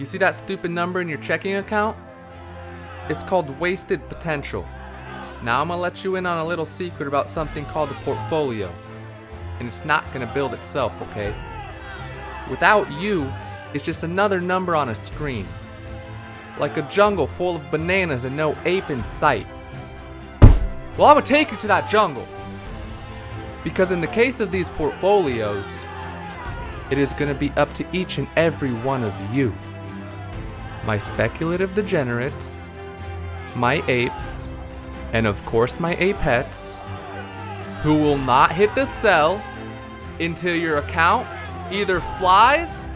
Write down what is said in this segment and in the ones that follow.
You see that stupid number in your checking account? It's called wasted potential. Now I'm gonna let you in on a little secret about something called a portfolio. And it's not gonna build itself, okay? Without you, it's just another number on a screen. Like a jungle full of bananas and no ape in sight. Well, I'm gonna take you to that jungle. Because in the case of these portfolios, it is gonna be up to each and every one of you. My speculative degenerates, my apes, and of course my apets, who will not hit the sell until your account either flies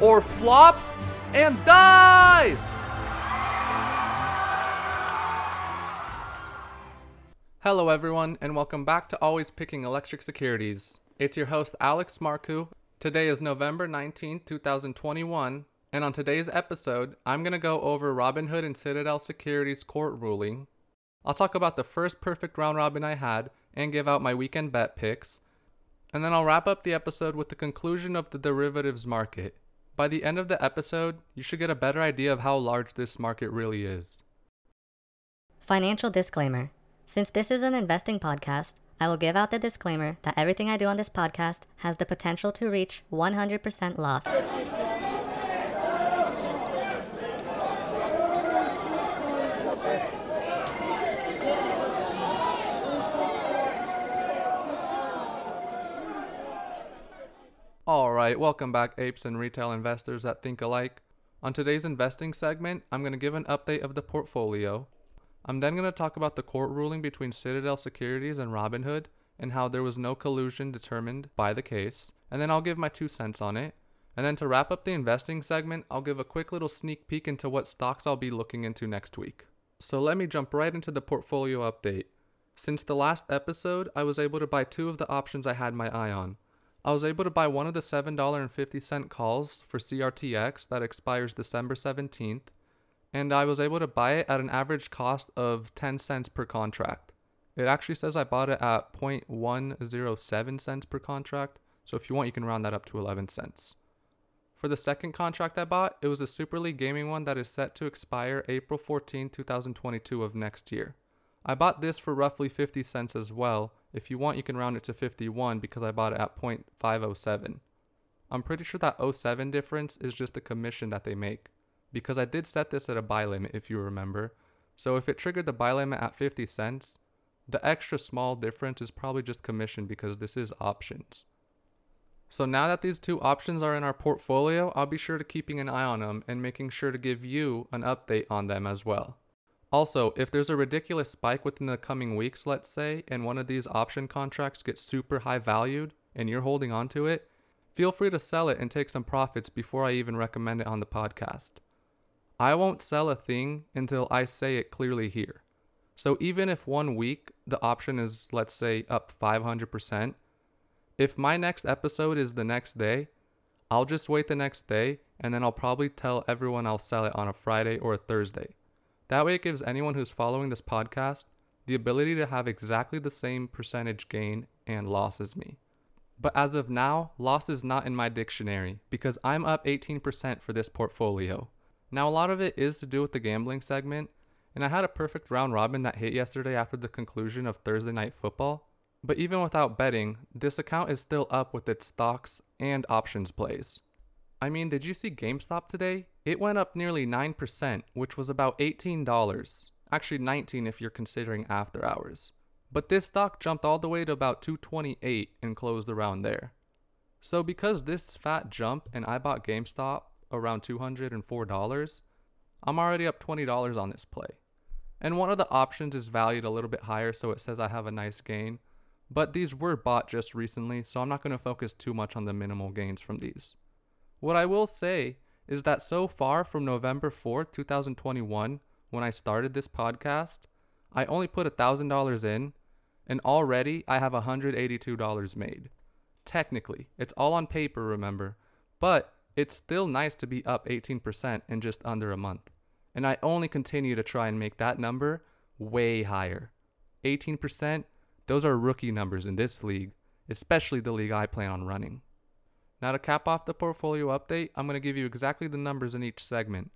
or flops and dies. Hello, everyone, and welcome back to Always Picking Electric Securities. It's your host, Alex Marcoux. Today is November 19, 2021, and on today's episode, I'm going to go over Robinhood and Citadel Securities court ruling. I'll talk about the first perfect round robin I had and give out my weekend bet picks. And then I'll wrap up the episode with the conclusion of the derivatives market. By the end of the episode, you should get a better idea of how large this market really is. Financial disclaimer Since this is an investing podcast, I will give out the disclaimer that everything I do on this podcast has the potential to reach 100% loss. All welcome back, apes and retail investors that think alike. On today's investing segment, I'm going to give an update of the portfolio. I'm then going to talk about the court ruling between Citadel Securities and Robinhood and how there was no collusion determined by the case. And then I'll give my two cents on it. And then to wrap up the investing segment, I'll give a quick little sneak peek into what stocks I'll be looking into next week. So let me jump right into the portfolio update. Since the last episode, I was able to buy two of the options I had my eye on. I was able to buy one of the $7.50 calls for CRTX that expires December 17th, and I was able to buy it at an average cost of 10 cents per contract. It actually says I bought it at 0.107 cents per contract, so if you want, you can round that up to 11 cents. For the second contract I bought, it was a Super League Gaming one that is set to expire April 14, 2022 of next year. I bought this for roughly 50 cents as well. If you want, you can round it to 51 because I bought it at 0.507. I'm pretty sure that 07 difference is just the commission that they make because I did set this at a buy limit if you remember. So if it triggered the buy limit at 50 cents, the extra small difference is probably just commission because this is options. So now that these two options are in our portfolio, I'll be sure to keeping an eye on them and making sure to give you an update on them as well. Also, if there's a ridiculous spike within the coming weeks, let's say, and one of these option contracts gets super high valued and you're holding on to it, feel free to sell it and take some profits before I even recommend it on the podcast. I won't sell a thing until I say it clearly here. So even if one week the option is, let's say, up 500%, if my next episode is the next day, I'll just wait the next day and then I'll probably tell everyone I'll sell it on a Friday or a Thursday. That way, it gives anyone who's following this podcast the ability to have exactly the same percentage gain and loss as me. But as of now, loss is not in my dictionary because I'm up 18% for this portfolio. Now, a lot of it is to do with the gambling segment, and I had a perfect round robin that hit yesterday after the conclusion of Thursday night football. But even without betting, this account is still up with its stocks and options plays. I mean, did you see GameStop today? It went up nearly 9%, which was about $18. Actually 19 if you're considering after hours. But this stock jumped all the way to about 228 and closed around there. So because this fat jump and I bought GameStop around $204, I'm already up $20 on this play. And one of the options is valued a little bit higher, so it says I have a nice gain. But these were bought just recently, so I'm not going to focus too much on the minimal gains from these. What I will say is that so far from November 4th, 2021, when I started this podcast, I only put $1,000 in, and already I have $182 made. Technically, it's all on paper, remember, but it's still nice to be up 18% in just under a month. And I only continue to try and make that number way higher. 18%, those are rookie numbers in this league, especially the league I plan on running. Now, to cap off the portfolio update, I'm going to give you exactly the numbers in each segment.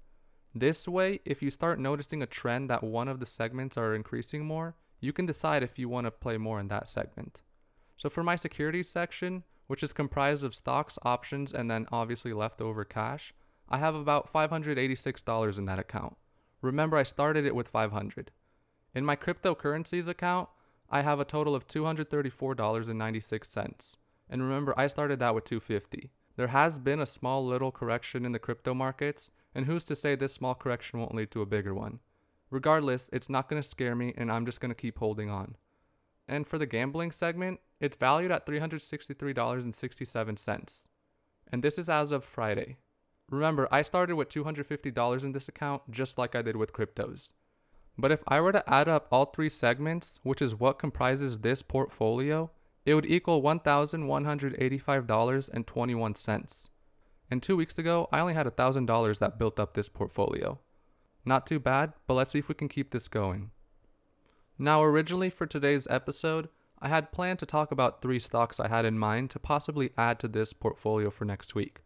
This way, if you start noticing a trend that one of the segments are increasing more, you can decide if you want to play more in that segment. So, for my securities section, which is comprised of stocks, options, and then obviously leftover cash, I have about $586 in that account. Remember, I started it with 500. In my cryptocurrencies account, I have a total of $234.96. And remember, I started that with 250. There has been a small little correction in the crypto markets, and who's to say this small correction won't lead to a bigger one? Regardless, it's not going to scare me, and I'm just going to keep holding on. And for the gambling segment, it's valued at $363.67. And this is as of Friday. Remember, I started with $250 in this account just like I did with cryptos. But if I were to add up all three segments, which is what comprises this portfolio, it would equal $1,185.21. And two weeks ago, I only had $1,000 that built up this portfolio. Not too bad, but let's see if we can keep this going. Now, originally for today's episode, I had planned to talk about three stocks I had in mind to possibly add to this portfolio for next week.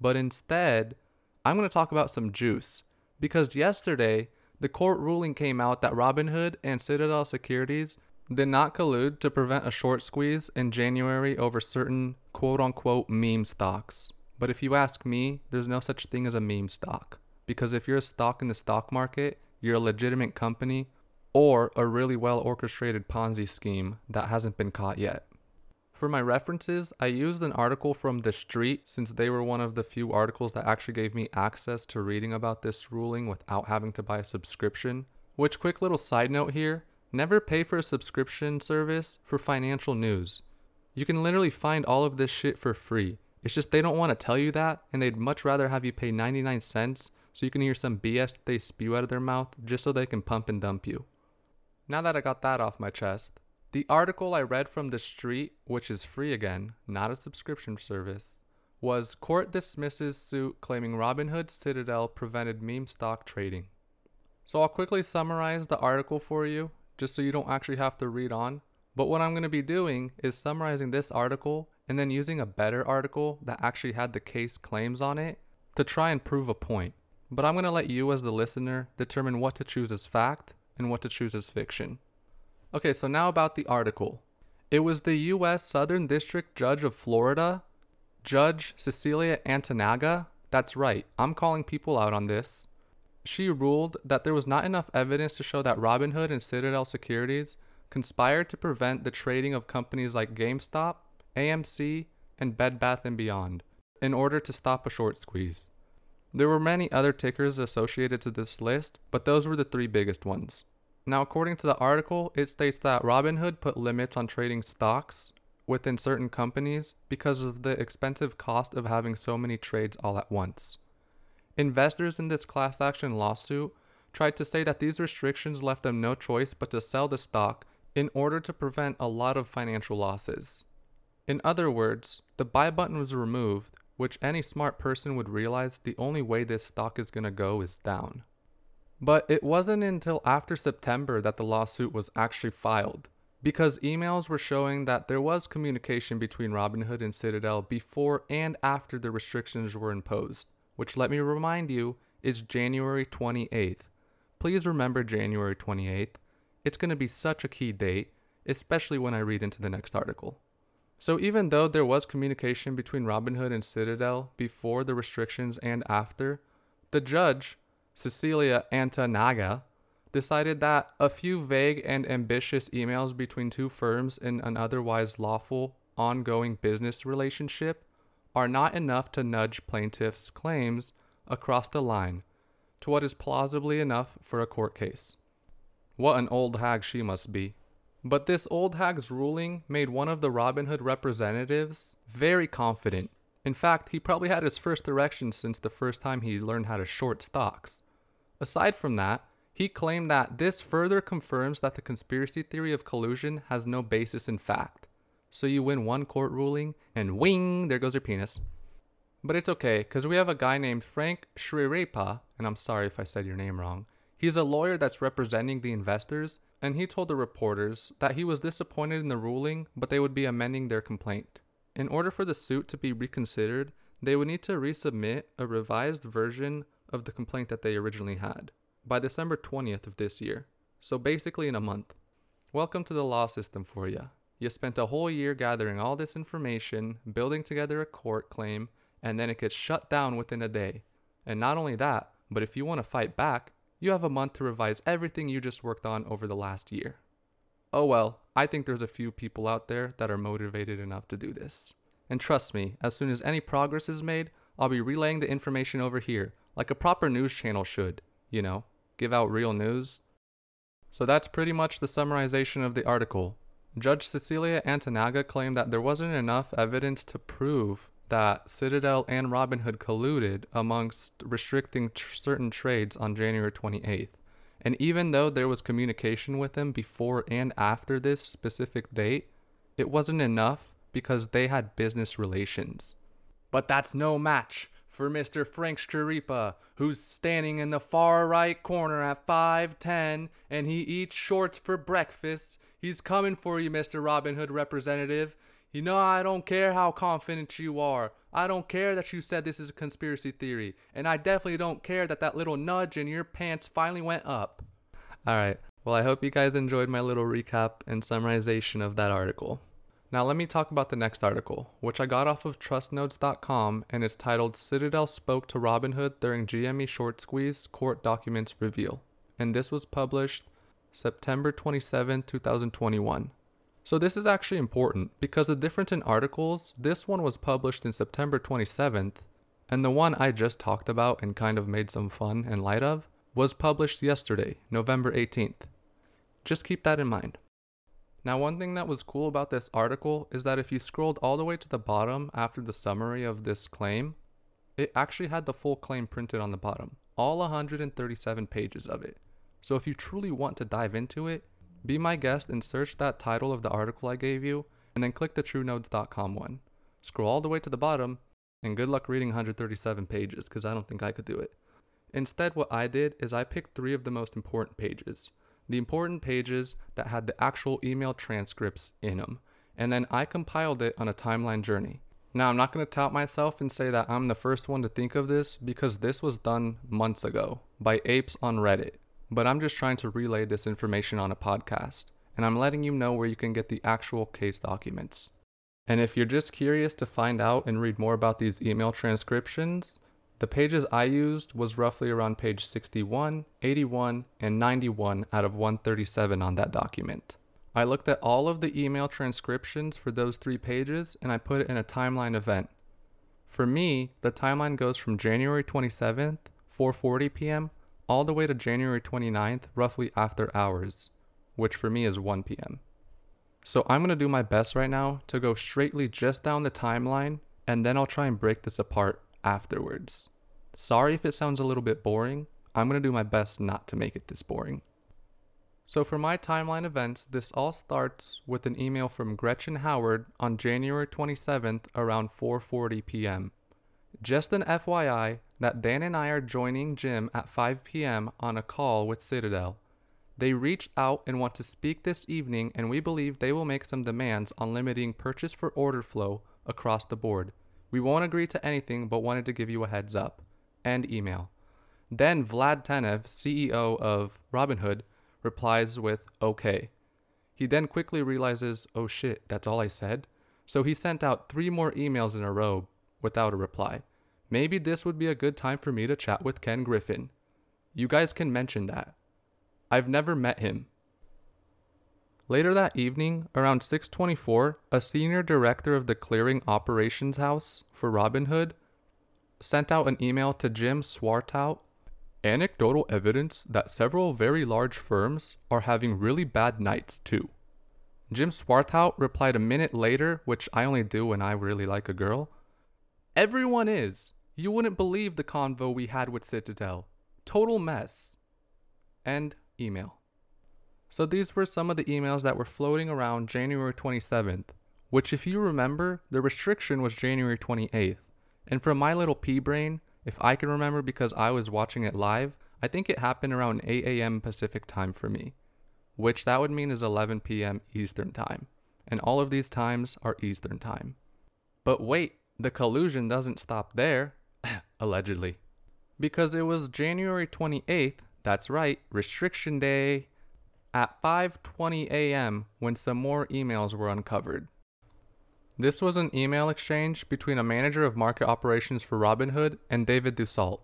But instead, I'm going to talk about some juice because yesterday the court ruling came out that Robinhood and Citadel Securities did not collude to prevent a short squeeze in January over certain quote unquote meme stocks. But if you ask me, there's no such thing as a meme stock. Because if you're a stock in the stock market, you're a legitimate company or a really well orchestrated Ponzi scheme that hasn't been caught yet. For my references, I used an article from The Street since they were one of the few articles that actually gave me access to reading about this ruling without having to buy a subscription. Which, quick little side note here never pay for a subscription service for financial news. You can literally find all of this shit for free. It's just they don't want to tell you that, and they'd much rather have you pay 99 cents so you can hear some BS they spew out of their mouth just so they can pump and dump you. Now that I got that off my chest, the article I read from The Street, which is free again, not a subscription service, was Court dismisses suit claiming Robinhood Citadel prevented meme stock trading. So I'll quickly summarize the article for you, just so you don't actually have to read on. But what I'm going to be doing is summarizing this article and then using a better article that actually had the case claims on it to try and prove a point. But I'm going to let you, as the listener, determine what to choose as fact and what to choose as fiction. Okay, so now about the article. It was the U.S. Southern District Judge of Florida, Judge Cecilia Antanaga. That's right, I'm calling people out on this. She ruled that there was not enough evidence to show that Robinhood and Citadel Securities conspired to prevent the trading of companies like GameStop, AMC, and Bed Bath & Beyond in order to stop a short squeeze. There were many other tickers associated to this list, but those were the three biggest ones. Now, according to the article, it states that Robinhood put limits on trading stocks within certain companies because of the expensive cost of having so many trades all at once. Investors in this class action lawsuit tried to say that these restrictions left them no choice but to sell the stock in order to prevent a lot of financial losses. In other words, the buy button was removed which any smart person would realize the only way this stock is going to go is down. But it wasn't until after September that the lawsuit was actually filed, because emails were showing that there was communication between Robinhood and Citadel before and after the restrictions were imposed, which let me remind you is January 28th. Please remember January 28th. It's going to be such a key date, especially when I read into the next article. So even though there was communication between Robinhood and Citadel before the restrictions and after, the judge, Cecilia Antanaga, decided that a few vague and ambitious emails between two firms in an otherwise lawful, ongoing business relationship are not enough to nudge plaintiffs' claims across the line to what is plausibly enough for a court case. What an old hag she must be. But this old hag's ruling made one of the Robinhood representatives very confident. In fact, he probably had his first erection since the first time he learned how to short stocks. Aside from that, he claimed that this further confirms that the conspiracy theory of collusion has no basis in fact. So you win one court ruling, and wing, there goes your penis. But it's okay, because we have a guy named Frank Schirripa, and I'm sorry if I said your name wrong. He's a lawyer that's representing the investors, and he told the reporters that he was disappointed in the ruling, but they would be amending their complaint. In order for the suit to be reconsidered, they would need to resubmit a revised version of the complaint that they originally had by December 20th of this year. So basically in a month. Welcome to the law system for you. You spent a whole year gathering all this information, building together a court claim, and then it gets shut down within a day. And not only that, but if you want to fight back, you have a month to revise everything you just worked on over the last year. Oh well, I think there's a few people out there that are motivated enough to do this. And trust me, as soon as any progress is made, I'll be relaying the information over here, like a proper news channel should, you know, give out real news. So that's pretty much the summarization of the article. Judge Cecilia Antonaga claimed that there wasn't enough evidence to prove that Citadel and Robinhood colluded amongst restricting tr- certain trades on January 28th. And even though there was communication with them before and after this specific date, it wasn't enough because they had business relations. But that's no match for Mr. Frank Schirripa, who's standing in the far right corner at 5'10 and he eats shorts for breakfast. He's coming for you, Mr. Robinhood representative. You know, I don't care how confident you are. I don't care that you said this is a conspiracy theory. And I definitely don't care that that little nudge in your pants finally went up. All right. Well, I hope you guys enjoyed my little recap and summarization of that article. Now, let me talk about the next article, which I got off of trustnodes.com and is titled Citadel Spoke to Robinhood During GME Short Squeeze Court Documents Reveal. And this was published September 27, 2021. So, this is actually important because the difference in articles, this one was published in September 27th, and the one I just talked about and kind of made some fun and light of was published yesterday, November 18th. Just keep that in mind. Now, one thing that was cool about this article is that if you scrolled all the way to the bottom after the summary of this claim, it actually had the full claim printed on the bottom, all 137 pages of it. So if you truly want to dive into it, be my guest and search that title of the article I gave you, and then click the truenodes.com one. Scroll all the way to the bottom, and good luck reading 137 pages, because I don't think I could do it. Instead, what I did is I picked three of the most important pages the important pages that had the actual email transcripts in them. And then I compiled it on a timeline journey. Now, I'm not going to tout myself and say that I'm the first one to think of this because this was done months ago by apes on Reddit. But I'm just trying to relay this information on a podcast. And I'm letting you know where you can get the actual case documents. And if you're just curious to find out and read more about these email transcriptions, the pages I used was roughly around page 61, 81, and 91 out of 137 on that document. I looked at all of the email transcriptions for those three pages and I put it in a timeline event. For me, the timeline goes from January 27th, 4:40 p.m., all the way to January 29th, roughly after hours, which for me is 1 p.m. So I'm going to do my best right now to go straightly just down the timeline and then I'll try and break this apart afterwards. Sorry if it sounds a little bit boring. I'm going to do my best not to make it this boring. So, for my timeline events, this all starts with an email from Gretchen Howard on January 27th around 4:40 p.m. Just an FYI that Dan and I are joining Jim at 5 p.m. on a call with Citadel. They reached out and want to speak this evening, and we believe they will make some demands on limiting purchase for order flow across the board. We won't agree to anything, but wanted to give you a heads up and email. Then Vlad Tenev, CEO of Robinhood, replies with OK. He then quickly realizes, oh shit, that's all I said? So he sent out three more emails in a row without a reply. Maybe this would be a good time for me to chat with Ken Griffin. You guys can mention that. I've never met him. Later that evening, around 6:24, a senior director of the clearing operations house for Robinhood sent out an email to Jim Swartwout. Anecdotal evidence that several very large firms are having really bad nights too. Jim Swartwout replied a minute later, which I only do when I really like a girl. Everyone is. You wouldn't believe the convo we had with Citadel. Total mess. End email. So these were some of the emails that were floating around January 27th, which, if you remember, the restriction was January 28th. And from my little pea brain, if I can remember because I was watching it live, I think it happened around 8 a.m. Pacific time for me, which that would mean is 11 p.m. Eastern time. And all of these times are Eastern time. But wait, the collusion doesn't stop there, allegedly. Because it was January 28th, that's right, restriction day, at 5:20 a.m. when some more emails were uncovered. This was an email exchange between a manager of market operations for Robinhood and David Dusseault.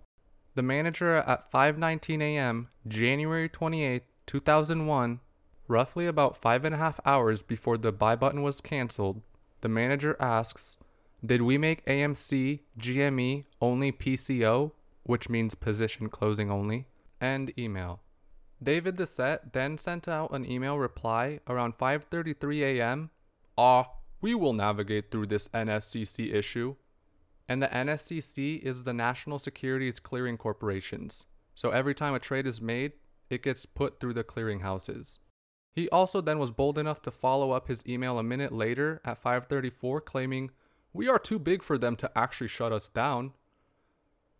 The manager at 5:19 a.m., January 28, 2001, roughly about five and a half hours before the buy button was canceled, the manager asks, "Did we make AMC GME only PCO, which means position closing only?" and email. David Dusseault then sent out an email reply around 5:33 a.m. Ah, we will navigate through this NSCC issue. And the NSCC is the National Securities Clearing Corporations. So every time a trade is made, it gets put through the clearing houses. He also then was bold enough to follow up his email a minute later at 5:34 claiming, "We are too big for them to actually shut us down."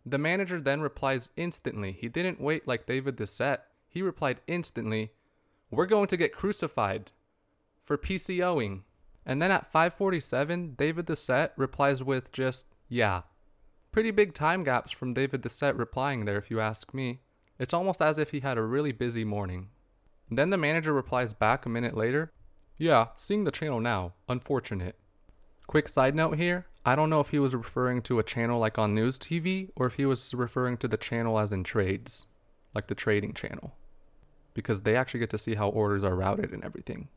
The manager then replies instantly. He didn't wait like David Dusseault. He replied instantly, "We're going to get crucified for PCOing." And then at 5:47, David Dusseault replies with just, "Yeah." Pretty big time gaps from David Dusseault replying there if you ask me. It's almost as if he had a really busy morning. Then the manager replies back a minute later, "Yeah, seeing the channel now. Unfortunate." Quick side note here, I don't know if he was referring to a channel like on News TV or if he was referring to the channel as in trades, like the trading channel, because they actually get to see how orders are routed and everything.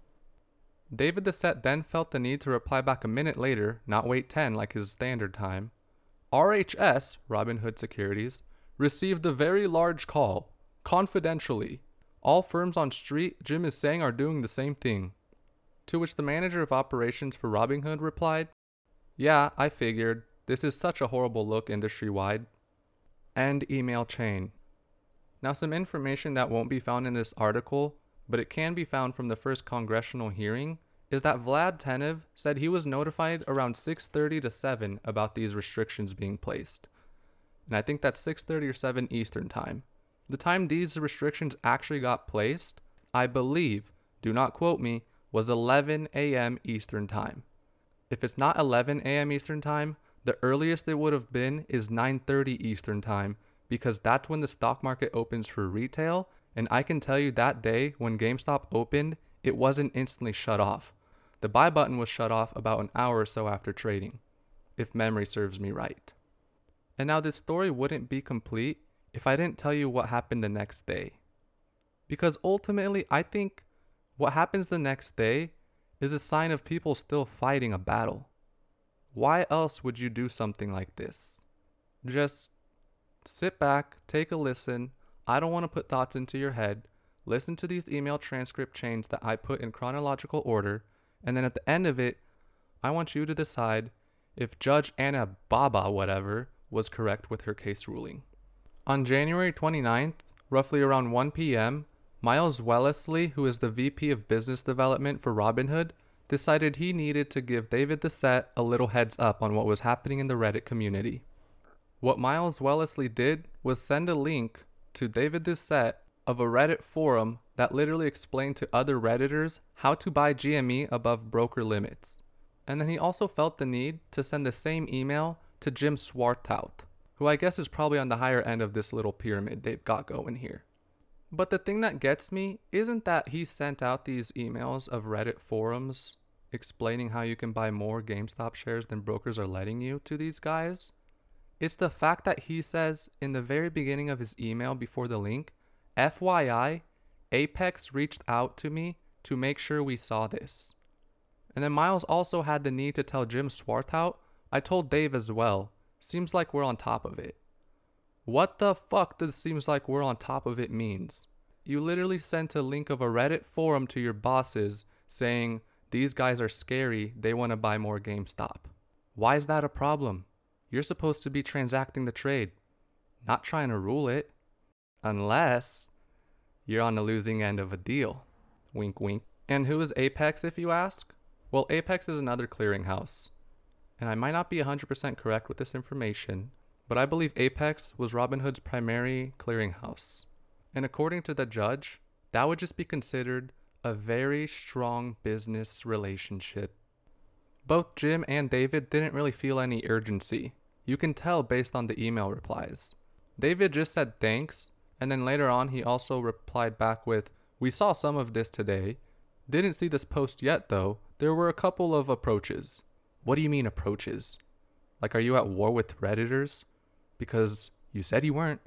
David Dusseault then felt the need to reply back a minute later, not wait 10 like his standard time. RHS, Robinhood Securities, received a very large call, confidentially. All firms on street, Jim is saying, are doing the same thing. To which the manager of operations for Robinhood replied, Yeah, I figured. This is such a horrible look industry wide. End email chain. Now, some information that won't be found in this article, but it can be found from the first congressional hearing, is that Vlad Tenev said he was notified around 6:30 to 7 about these restrictions being placed. And I think that's 6:30 or 7 Eastern time. The time these restrictions actually got placed, I believe, do not quote me, was 11 a.m. Eastern Time. If it's not 11 a.m. Eastern Time, the earliest it would have been is 9:30 Eastern Time because that's when the stock market opens for retail, and I can tell you that day when GameStop opened, it wasn't instantly shut off. The buy button was shut off about an hour or so after trading, if memory serves me right. And now this story wouldn't be complete if I didn't tell you what happened the next day. Because ultimately, I think what happens the next day is a sign of people still fighting a battle. Why else would you do something like this? Just sit back, take a listen. I don't want to put thoughts into your head. Listen to these email transcript chains that I put in chronological order, and then at the end of it, I want you to decide if Judge Anna Baba, whatever, was correct with her case ruling. On January 29th, roughly around 1 p.m., Miles Wellesley, who is the VP of Business Development for Robinhood, decided he needed to give David Dusseault a little heads up on what was happening in the Reddit community. What Miles Wellesley did was send a link to David Dusseault of a Reddit forum that literally explained to other Redditors how to buy GME above broker limits. And then he also felt the need to send the same email to Jim Swartwout, who I guess is probably on the higher end of this little pyramid they've got going here. But the thing that gets me isn't that he sent out these emails of Reddit forums explaining how you can buy more GameStop shares than brokers are letting you to these guys. It's the fact that he says in the very beginning of his email before the link, FYI, Apex reached out to me to make sure we saw this. And then Miles also had the need to tell Jim Swartwout, I told Dave as well. Seems like we're on top of it. What the fuck does seems like we're on top of it means? You literally sent a link of a Reddit forum to your bosses saying, these guys are scary, they want to buy more GameStop. Why is that a problem? You're supposed to be transacting the trade, not trying to rule it. Unless you're on the losing end of a deal. Wink, wink. And who is Apex, if you ask? Well, Apex is another clearinghouse. And I might not be 100% correct with this information, but I believe Apex was Robinhood's primary clearinghouse. And according to the judge, that would just be considered a very strong business relationship. Both Jim and David didn't really feel any urgency. You can tell based on the email replies. David just said thanks, and then later on he also replied back with, We saw some of this today. Didn't see this post yet though. There were a couple of approaches. What do you mean approaches? Like, are you at war with Redditors? Because you said you weren't.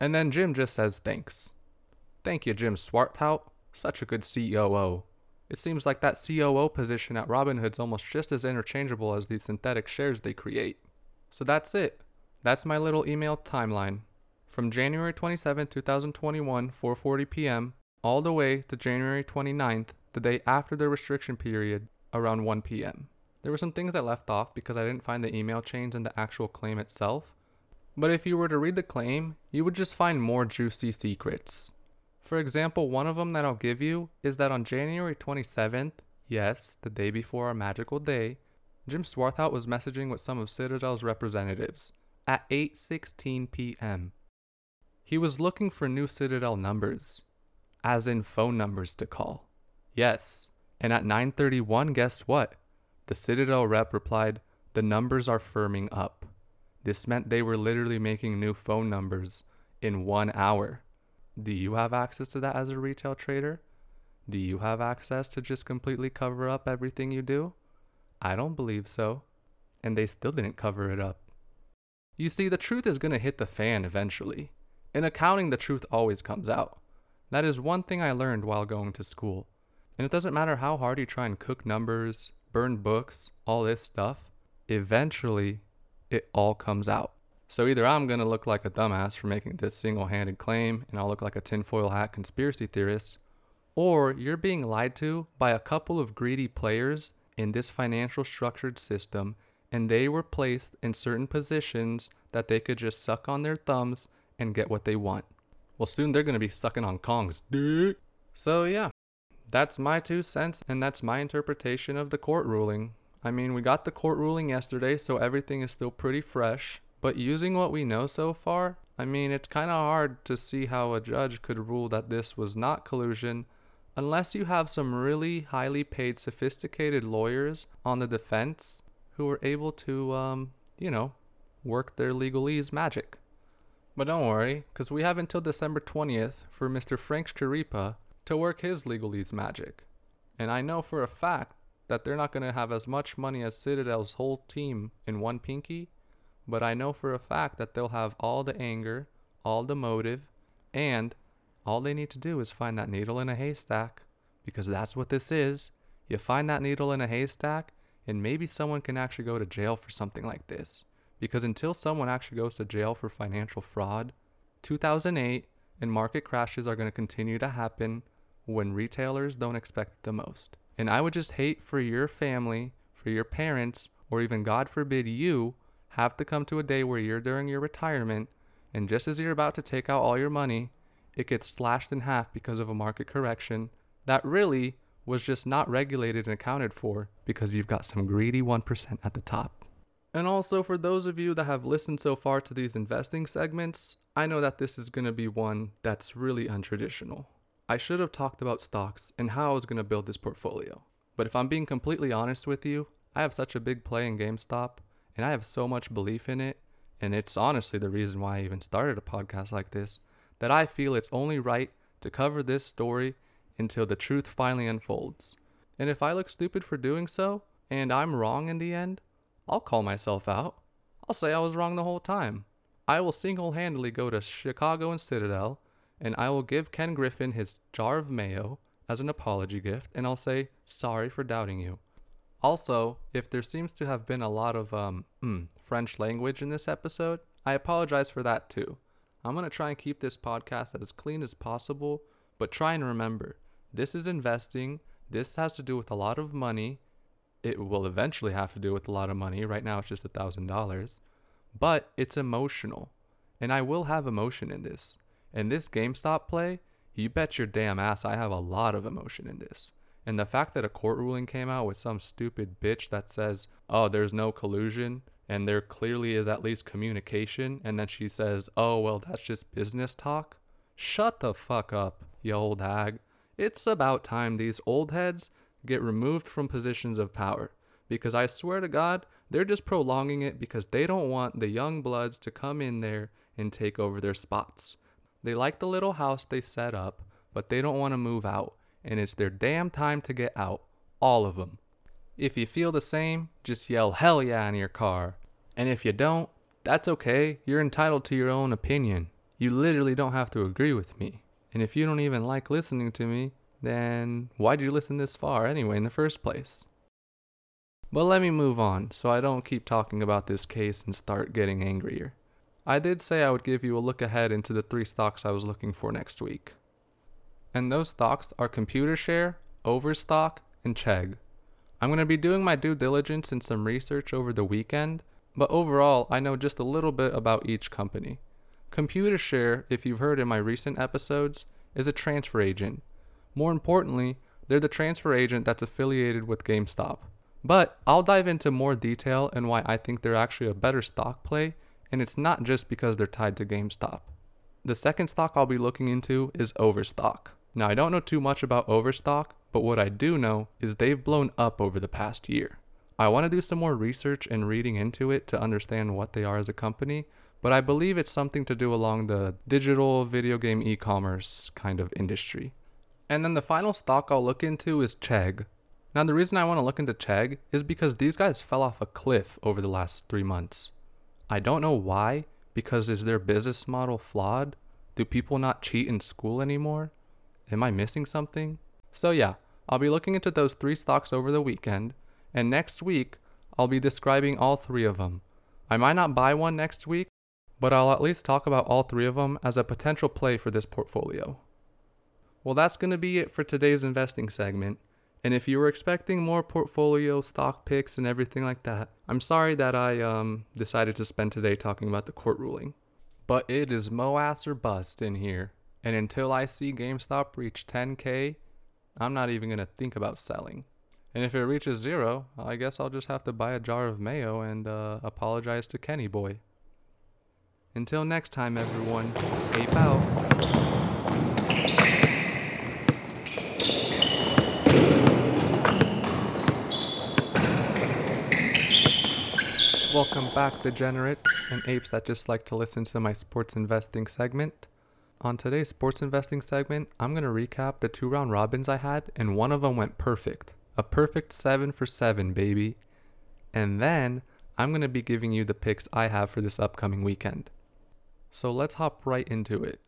And then Jim just says thanks. Thank you, Jim Swartwout. Such a good COO. It seems like that COO position at Robinhood's almost just as interchangeable as the synthetic shares they create. So that's it. That's my little email timeline. From January 27, 2021, 4:40 p.m., all the way to January 29th, the day after the restriction period, around 1 p.m. There were some things I left off because I didn't find the email chains in the actual claim itself. But if you were to read the claim, you would just find more juicy secrets. For example, one of them that I'll give you is that on January 27th, yes, the day before our magical day, Jim Swartwout was messaging with some of Citadel's representatives at 8:16 p.m. He was looking for new Citadel numbers, as in phone numbers to call. Yes, and at 9:31, guess what? The Citadel rep replied, "The numbers are firming up." This meant they were literally making new phone numbers in 1 hour. Do you have access to that as a retail trader? Do you have access to just completely cover up everything you do? I don't believe so. And they still didn't cover it up. You see, the truth is going to hit the fan eventually. In accounting, the truth always comes out. That is one thing I learned while going to school. And it doesn't matter how hard you try and cook numbers, burn books, all this stuff, eventually it all comes out. So either I'm going to look like a dumbass for making this single handed claim and I'll look like a tinfoil hat conspiracy theorist, or you're being lied to by a couple of greedy players in this financial structured system and they were placed in certain positions that they could just suck on their thumbs and get what they want. Well, soon they're going to be sucking on Kong's dick. So, yeah, that's my two cents, and that's my interpretation of the court ruling. I mean, we got the court ruling yesterday, so everything is still pretty fresh. But using what we know so far, I mean, it's kind of hard to see how a judge could rule that this was not collusion unless you have some really highly paid, sophisticated lawyers on the defense who are able to, um, you know, work their legalese magic. But don't worry, because we have until December 20th for Mr. Frank Schirripa to work his legalese magic. And I know for a fact that they're not going to have as much money as Citadel's whole team in one pinky, but I know for a fact that they'll have all the anger, all the motive, and all they need to do is find that needle in a haystack, because that's what this is. You find that needle in a haystack, and maybe someone can actually go to jail for something like this. Because until someone actually goes to jail for financial fraud, 2008 and market crashes are going to continue to happen when retailers don't expect the most. And I would just hate for your family, for your parents, or even God forbid you have to come to a day where you're during your retirement and just as you're about to take out all your money, it gets slashed in half because of a market correction that really was just not regulated and accounted for because you've got some greedy 1% at the top. And also, for those of you that have listened so far to these investing segments, I know that this is going to be one that's really untraditional. I should have talked about stocks and how I was going to build this portfolio. But if I'm being completely honest with you, I have such a big play in GameStop and I have so much belief in it, and it's honestly the reason why I even started a podcast like this, that I feel it's only right to cover this story until the truth finally unfolds. And if I look stupid for doing so, and I'm wrong in the end, I'll call myself out. I'll say I was wrong the whole time. I will single handedly go to Chicago and Citadel, and I will give Ken Griffin his jar of mayo as an apology gift, and I'll say, sorry for doubting you. Also, if there seems to have been a lot of um, mm, French language in this episode, I apologize for that too. I'm going to try and keep this podcast as clean as possible, but try and remember this is investing, this has to do with a lot of money, it will eventually have to do with a lot of money. Right now, it's just a thousand dollars, but it's emotional, and I will have emotion in this. And this GameStop play, you bet your damn ass I have a lot of emotion in this. And the fact that a court ruling came out with some stupid bitch that says, oh, there's no collusion, and there clearly is at least communication, and then she says, oh, well, that's just business talk. Shut the fuck up, you old hag. It's about time these old heads get removed from positions of power because I swear to God, they're just prolonging it because they don't want the young bloods to come in there and take over their spots. They like the little house they set up, but they don't want to move out, and it's their damn time to get out. All of them. If you feel the same, just yell hell yeah in your car. And if you don't, that's okay. You're entitled to your own opinion. You literally don't have to agree with me. And if you don't even like listening to me, then why'd you listen this far anyway in the first place? But let me move on so I don't keep talking about this case and start getting angrier. I did say I would give you a look ahead into the three stocks I was looking for next week. And those stocks are Computershare, Overstock, and Chegg. I'm going to be doing my due diligence and some research over the weekend, but overall, I know just a little bit about each company. Computershare, if you've heard in my recent episodes, is a transfer agent. More importantly, they're the transfer agent that's affiliated with GameStop. But I'll dive into more detail and why I think they're actually a better stock play, and it's not just because they're tied to GameStop. The second stock I'll be looking into is Overstock. Now, I don't know too much about Overstock, but what I do know is they've blown up over the past year. I want to do some more research and reading into it to understand what they are as a company, but I believe it's something to do along the digital video game e commerce kind of industry. And then the final stock I'll look into is Chegg. Now, the reason I want to look into Chegg is because these guys fell off a cliff over the last three months. I don't know why, because is their business model flawed? Do people not cheat in school anymore? Am I missing something? So, yeah, I'll be looking into those three stocks over the weekend, and next week, I'll be describing all three of them. I might not buy one next week, but I'll at least talk about all three of them as a potential play for this portfolio. Well, that's going to be it for today's investing segment. And if you were expecting more portfolio stock picks and everything like that, I'm sorry that I um, decided to spend today talking about the court ruling. But it is MOASS or bust in here. And until I see GameStop reach 10K, I'm not even going to think about selling. And if it reaches zero, I guess I'll just have to buy a jar of mayo and uh, apologize to Kenny Boy. Until next time, everyone, ape out. Welcome back, degenerates and apes that just like to listen to my sports investing segment. On today's sports investing segment, I'm going to recap the two round robins I had, and one of them went perfect. A perfect 7 for 7, baby. And then I'm going to be giving you the picks I have for this upcoming weekend. So let's hop right into it.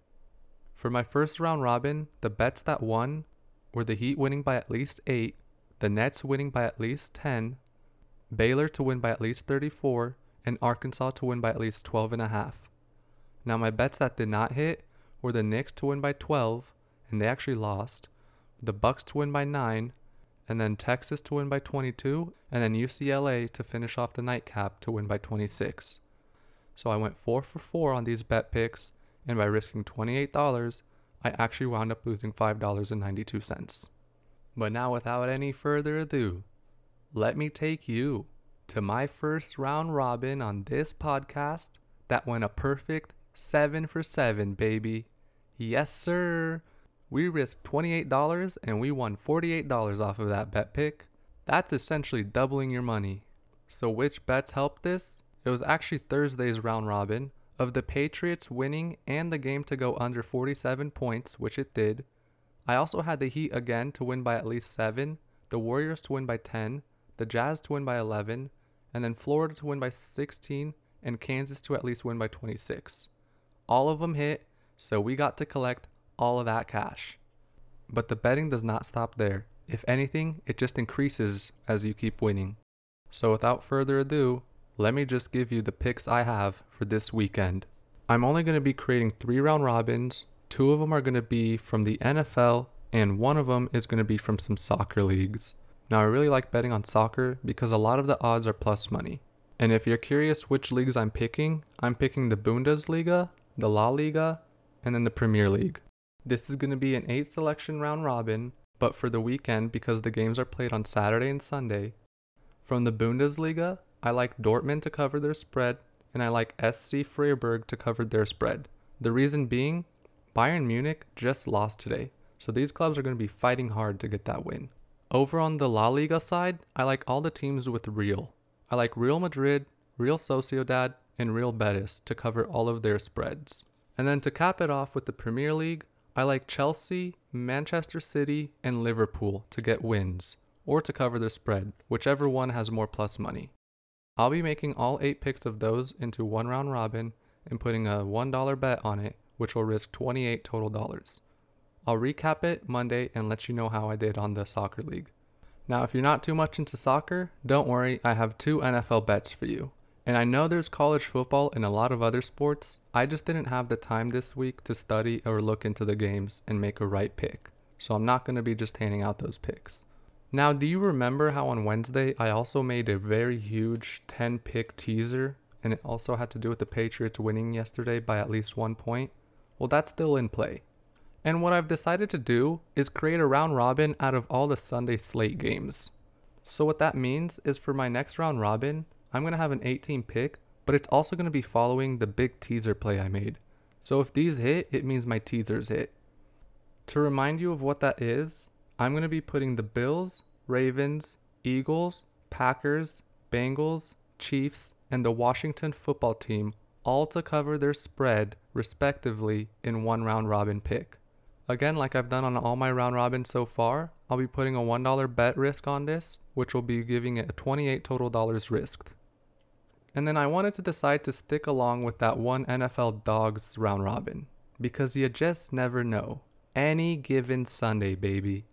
For my first round robin, the bets that won were the Heat winning by at least 8, the Nets winning by at least 10, Baylor to win by at least 34, and Arkansas to win by at least 12 and a half. Now my bets that did not hit were the Knicks to win by 12, and they actually lost, the Bucks to win by 9, and then Texas to win by 22, and then UCLA to finish off the nightcap to win by 26. So I went 4 for 4 on these bet picks, and by risking $28, I actually wound up losing $5.92. But now without any further ado, let me take you to my first round robin on this podcast that went a perfect 7 for 7, baby. Yes, sir. We risked $28 and we won $48 off of that bet pick. That's essentially doubling your money. So, which bets helped this? It was actually Thursday's round robin of the Patriots winning and the game to go under 47 points, which it did. I also had the Heat again to win by at least 7, the Warriors to win by 10, the Jazz to win by 11, and then Florida to win by 16, and Kansas to at least win by 26. All of them hit, so we got to collect all of that cash. But the betting does not stop there. If anything, it just increases as you keep winning. So without further ado, let me just give you the picks I have for this weekend. I'm only going to be creating three round robins. Two of them are going to be from the NFL, and one of them is going to be from some soccer leagues. Now, I really like betting on soccer because a lot of the odds are plus money. And if you're curious which leagues I'm picking, I'm picking the Bundesliga, the La Liga, and then the Premier League. This is going to be an 8 selection round robin, but for the weekend because the games are played on Saturday and Sunday. From the Bundesliga, I like Dortmund to cover their spread, and I like SC Freiburg to cover their spread. The reason being, Bayern Munich just lost today, so these clubs are going to be fighting hard to get that win. Over on the La Liga side, I like all the teams with Real. I like Real Madrid, Real Sociedad, and Real Betis to cover all of their spreads. And then to cap it off with the Premier League, I like Chelsea, Manchester City, and Liverpool to get wins, or to cover the spread, whichever one has more plus money. I'll be making all 8 picks of those into one round robin and putting a $1 bet on it, which will risk 28 total dollars. I'll recap it Monday and let you know how I did on the soccer league. Now, if you're not too much into soccer, don't worry, I have two NFL bets for you. And I know there's college football and a lot of other sports. I just didn't have the time this week to study or look into the games and make a right pick. So I'm not going to be just handing out those picks. Now, do you remember how on Wednesday I also made a very huge 10 pick teaser and it also had to do with the Patriots winning yesterday by at least one point? Well, that's still in play. And what I've decided to do is create a round robin out of all the Sunday slate games. So, what that means is for my next round robin, I'm going to have an 18 pick, but it's also going to be following the big teaser play I made. So, if these hit, it means my teasers hit. To remind you of what that is, I'm going to be putting the Bills, Ravens, Eagles, Packers, Bengals, Chiefs, and the Washington football team all to cover their spread, respectively, in one round robin pick. Again, like I've done on all my round robins so far, I'll be putting a $1 bet risk on this, which will be giving it a 28 total dollars risked. And then I wanted to decide to stick along with that one NFL Dogs round robin, because you just never know. Any given Sunday, baby.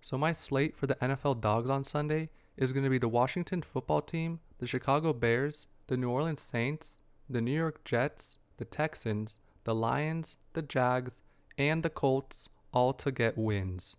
So my slate for the NFL Dogs on Sunday is going to be the Washington football team, the Chicago Bears, the New Orleans Saints, the New York Jets, the Texans, the Lions, the Jags, and the Colts all to get wins.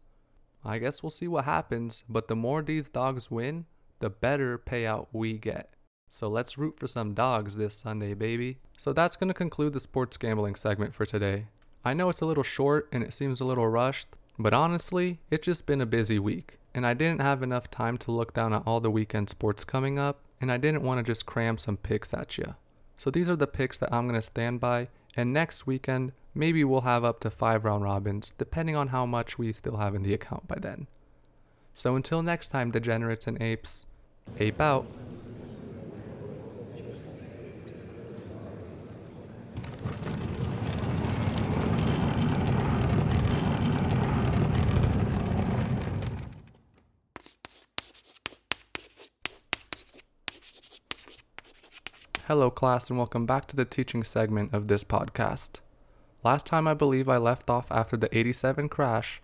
I guess we'll see what happens, but the more these dogs win, the better payout we get. So let's root for some dogs this Sunday, baby. So that's going to conclude the sports gambling segment for today. I know it's a little short and it seems a little rushed, but honestly, it's just been a busy week, and I didn't have enough time to look down at all the weekend sports coming up, and I didn't want to just cram some picks at you. So these are the picks that I'm going to stand by, and next weekend, maybe we'll have up to five round robins, depending on how much we still have in the account by then. So until next time, degenerates and apes, ape out. Hello, class, and welcome back to the teaching segment of this podcast. Last time I believe I left off after the 87 crash,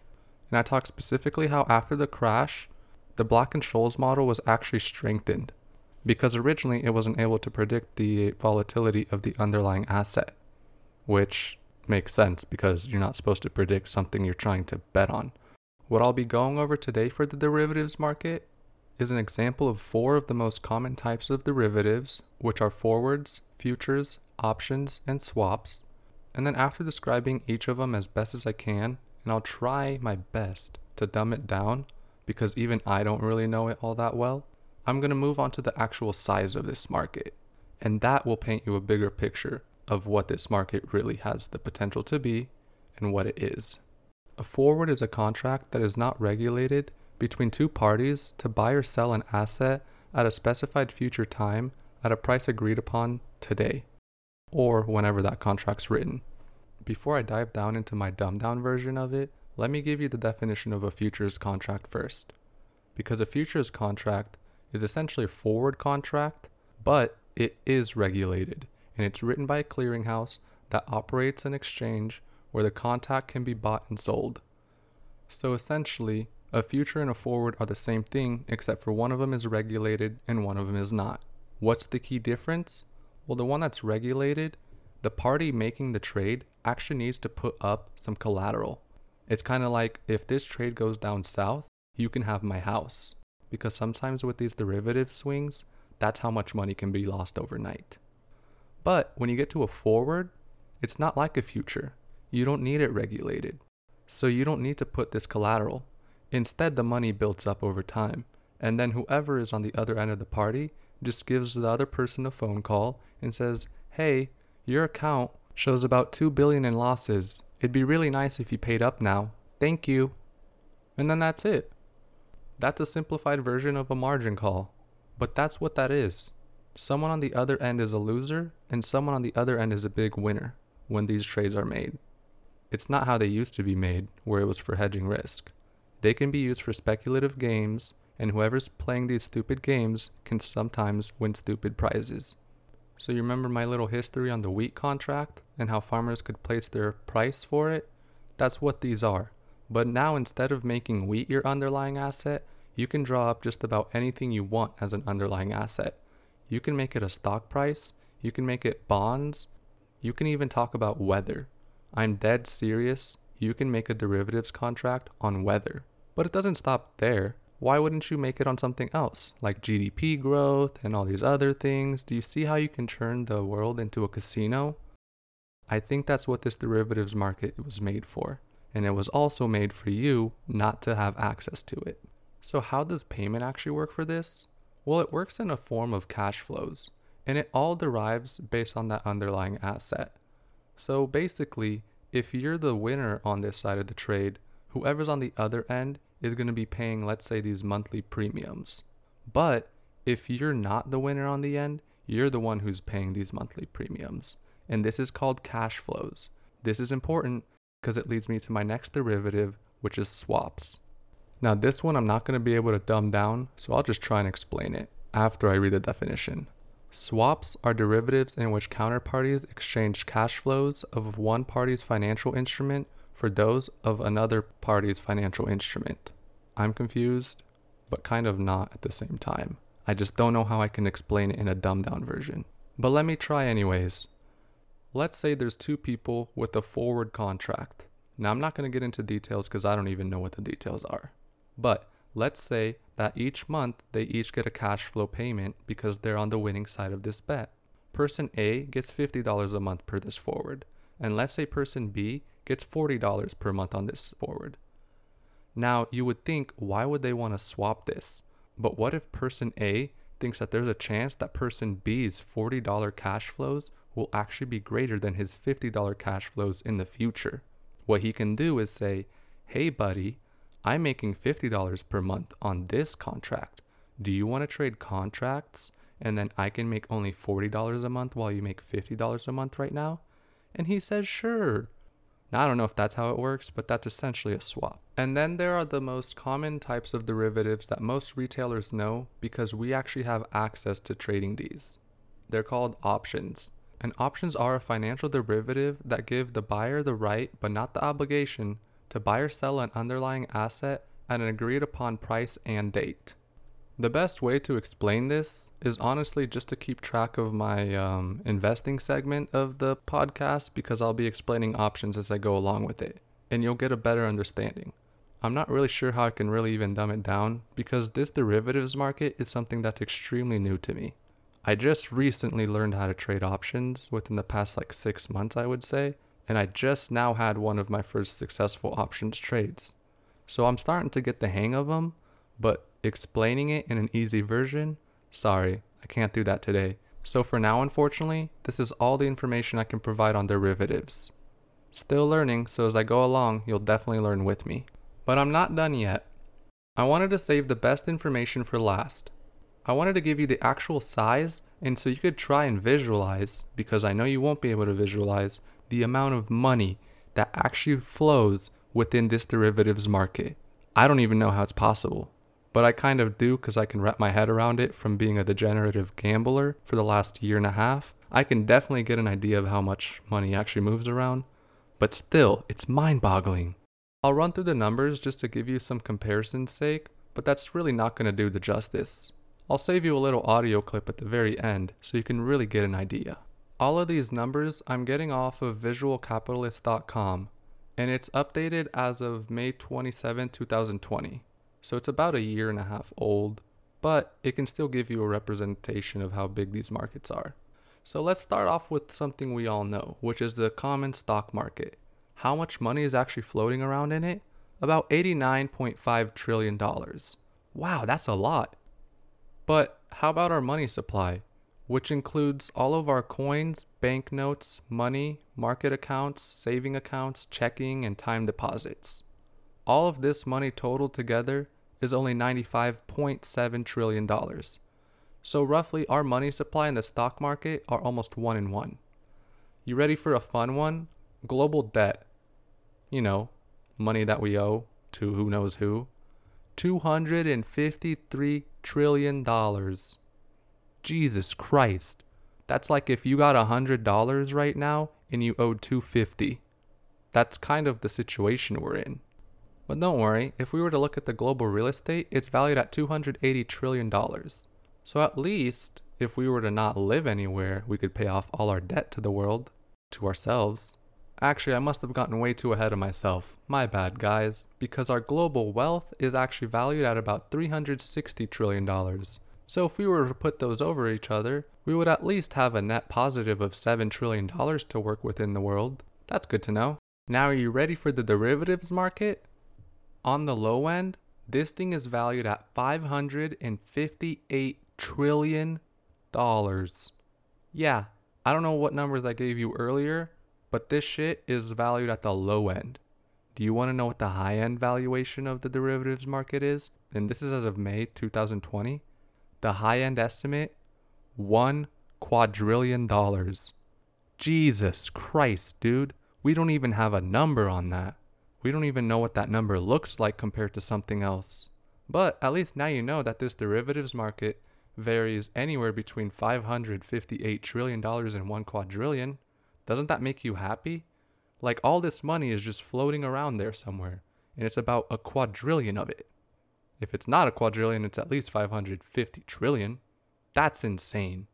and I talked specifically how after the crash, the Black and Scholes model was actually strengthened, because originally it wasn't able to predict the volatility of the underlying asset, which makes sense because you're not supposed to predict something you're trying to bet on. What I'll be going over today for the derivatives market is an example of four of the most common types of derivatives, which are forwards, futures, options, and swaps. And then after describing each of them as best as I can, and I'll try my best to dumb it down because even I don't really know it all that well, I'm going to move on to the actual size of this market. And that will paint you a bigger picture of what this market really has the potential to be and what it is. A forward is a contract that is not regulated between two parties to buy or sell an asset at a specified future time at a price agreed upon today, or whenever that contract's written. Before I dive down into my dumbed down version of it, let me give you the definition of a futures contract first. Because a futures contract is essentially a forward contract, but it is regulated, and it's written by a clearinghouse that operates an exchange where the contract can be bought and sold. So essentially, a future and a forward are the same thing, except for one of them is regulated and one of them is not. What's the key difference? Well, the one that's regulated, the party making the trade actually needs to put up some collateral. It's kind of like if this trade goes down south, you can have my house. Because sometimes with these derivative swings, that's how much money can be lost overnight. But when you get to a forward, it's not like a future. You don't need it regulated. So you don't need to put this collateral. Instead, the money builds up over time, and then whoever is on the other end of the party just gives the other person a phone call and says, "Hey, your account shows about 2 billion in losses. It'd be really nice if you paid up now. Thank you." And then that's it. That's a simplified version of a margin call. But that's what that is. Someone on the other end is a loser, and someone on the other end is a big winner when these trades are made. It's not how they used to be made, where it was for hedging risk. They can be used for speculative games, and whoever's playing these stupid games can sometimes win stupid prizes. So, you remember my little history on the wheat contract and how farmers could place their price for it? That's what these are. But now, instead of making wheat your underlying asset, you can draw up just about anything you want as an underlying asset. You can make it a stock price, you can make it bonds, you can even talk about weather. I'm dead serious. You can make a derivatives contract on weather. But it doesn't stop there. Why wouldn't you make it on something else, like GDP growth and all these other things? Do you see how you can turn the world into a casino? I think that's what this derivatives market was made for. And it was also made for you not to have access to it. So, how does payment actually work for this? Well, it works in a form of cash flows, and it all derives based on that underlying asset. So, basically, if you're the winner on this side of the trade, whoever's on the other end is going to be paying, let's say, these monthly premiums. But if you're not the winner on the end, you're the one who's paying these monthly premiums. And this is called cash flows. This is important because it leads me to my next derivative, which is swaps. Now, this one I'm not going to be able to dumb down, so I'll just try and explain it after I read the definition. Swaps are derivatives in which counterparties exchange cash flows of one party's financial instrument for those of another party's financial instrument. I'm confused, but kind of not at the same time. I just don't know how I can explain it in a dumbed down version. But let me try anyways. Let's say there's two people with a forward contract. Now, I'm not going to get into details because I don't even know what the details are. But let's say that each month they each get a cash flow payment because they're on the winning side of this bet. Person A gets $50 a month per this forward, and let's say person B gets $40 per month on this forward. Now, you would think, why would they want to swap this? But what if person A thinks that there's a chance that person B's $40 cash flows will actually be greater than his $50 cash flows in the future? What he can do is say, hey, buddy, I'm making $50 per month on this contract. Do you want to trade contracts and then I can make only $40 a month while you make $50 a month right now? And he says, sure. Now, I don't know if that's how it works, but that's essentially a swap. And then there are the most common types of derivatives that most retailers know because we actually have access to trading these. They're called options. And options are a financial derivative that give the buyer the right, but not the obligation, to buy or sell an underlying asset at an agreed upon price and date. The best way to explain this is honestly just to keep track of my um, investing segment of the podcast because I'll be explaining options as I go along with it, and you'll get a better understanding. I'm not really sure how I can really even dumb it down because this derivatives market is something that's extremely new to me. I just recently learned how to trade options within the past like six months, I would say, and I just now had one of my first successful options trades. So I'm starting to get the hang of them, but explaining it in an easy version, sorry, I can't do that today. So for now, unfortunately, this is all the information I can provide on derivatives. Still learning, so as I go along, you'll definitely learn with me. But I'm not done yet. I wanted to save the best information for last. I wanted to give you the actual size, and so you could try and visualize, because I know you won't be able to visualize, the amount of money that actually flows within this derivatives market. I don't even know how it's possible, but I kind of do because I can wrap my head around it from being a degenerative gambler for the last year and a half. I can definitely get an idea of how much money actually moves around, but still, it's mind boggling. I'll run through the numbers just to give you some comparison's sake, but that's really not going to do the justice. I'll save you a little audio clip at the very end so you can really get an idea. All of these numbers I'm getting off of visualcapitalist.com and it's updated as of May 27, 2020. So it's about a year and a half old, but it can still give you a representation of how big these markets are. So let's start off with something we all know, which is the common stock market. How much money is actually floating around in it? About $89.5 trillion. Wow, that's a lot. But how about our money supply? which includes all of our coins, banknotes, money, market accounts, saving accounts, checking, and time deposits. All of this money totaled together is only $95.7 trillion. So, roughly, our money supply in the stock market are almost one in one. You ready for a fun one? Global debt. You know, money that we owe to who knows who. $253 trillion. Jesus Christ. That's like if you got $100 right now and you owed 250. That's kind of the situation we're in. But don't worry, if we were to look at the global real estate, it's valued at $280 trillion. So at least, if we were to not live anywhere, we could pay off all our debt to the world, to ourselves. Actually, I must have gotten way too ahead of myself. My bad, guys. Because our global wealth is actually valued at about $360 trillion. So if we were to put those over each other, we would at least have a net positive of $7 trillion to work with in the world. That's good to know. Now, are you ready for the derivatives market? On the low end, this thing is valued at $558 trillion. Yeah, I don't know what numbers I gave you earlier, but this shit is valued at the low end. Do you want to know what the high end valuation of the derivatives market is? And this is as of May 2020. The high end estimate, one quadrillion dollars. Jesus Christ, dude. We don't even have a number on that. We don't even know what that number looks like compared to something else. But at least now you know that this derivatives market varies anywhere between $558 trillion and 1 quadrillion. Doesn't that make you happy? Like all this money is just floating around there somewhere, and it's about a quadrillion of it. If it's not a quadrillion, it's at least 550 trillion. That's insane.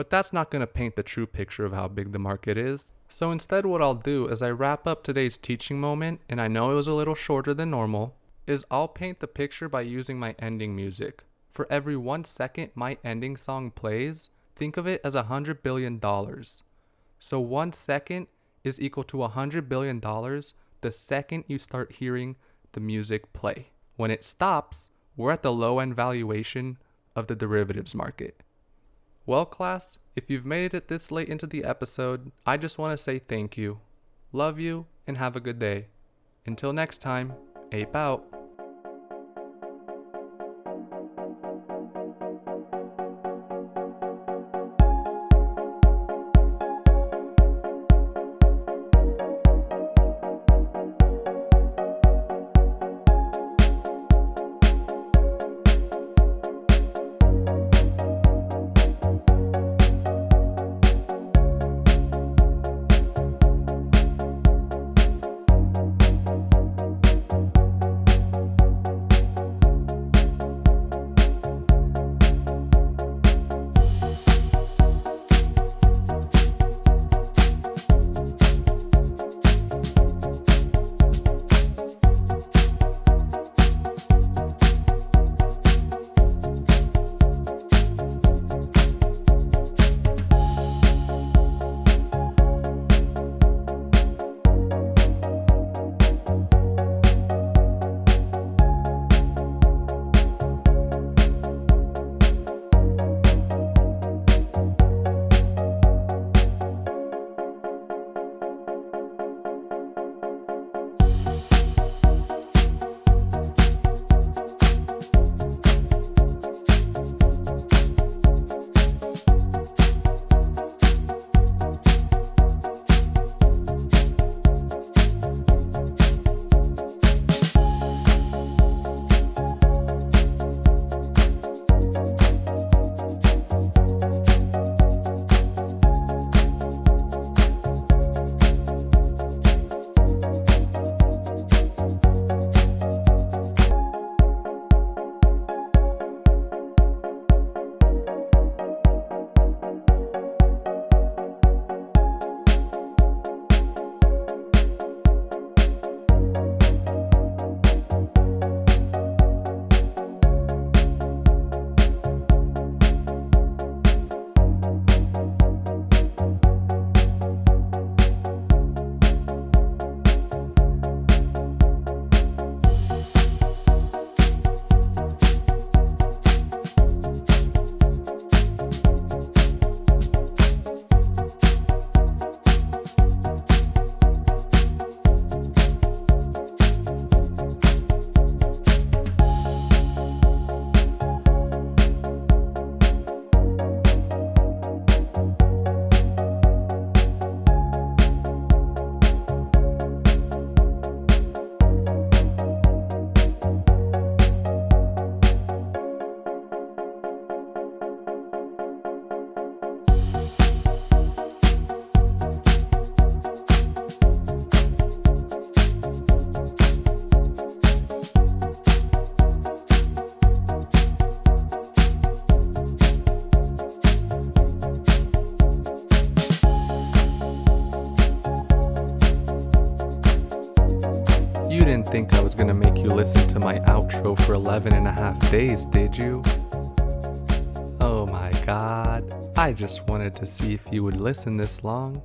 But that's not going to paint the true picture of how big the market is. So instead, what I'll do as I wrap up today's teaching moment, and I know it was a little shorter than normal, is I'll paint the picture by using my ending music. For every one second my ending song plays, think of it as a hundred billion dollars. So one second is equal to a hundred billion dollars the second you start hearing the music play. When it stops, we're at the low end valuation of the derivatives market. Well, class, if you've made it this late into the episode, I just want to say thank you. Love you and have a good day. Until next time, ape out. Wanted to see if you would listen this long.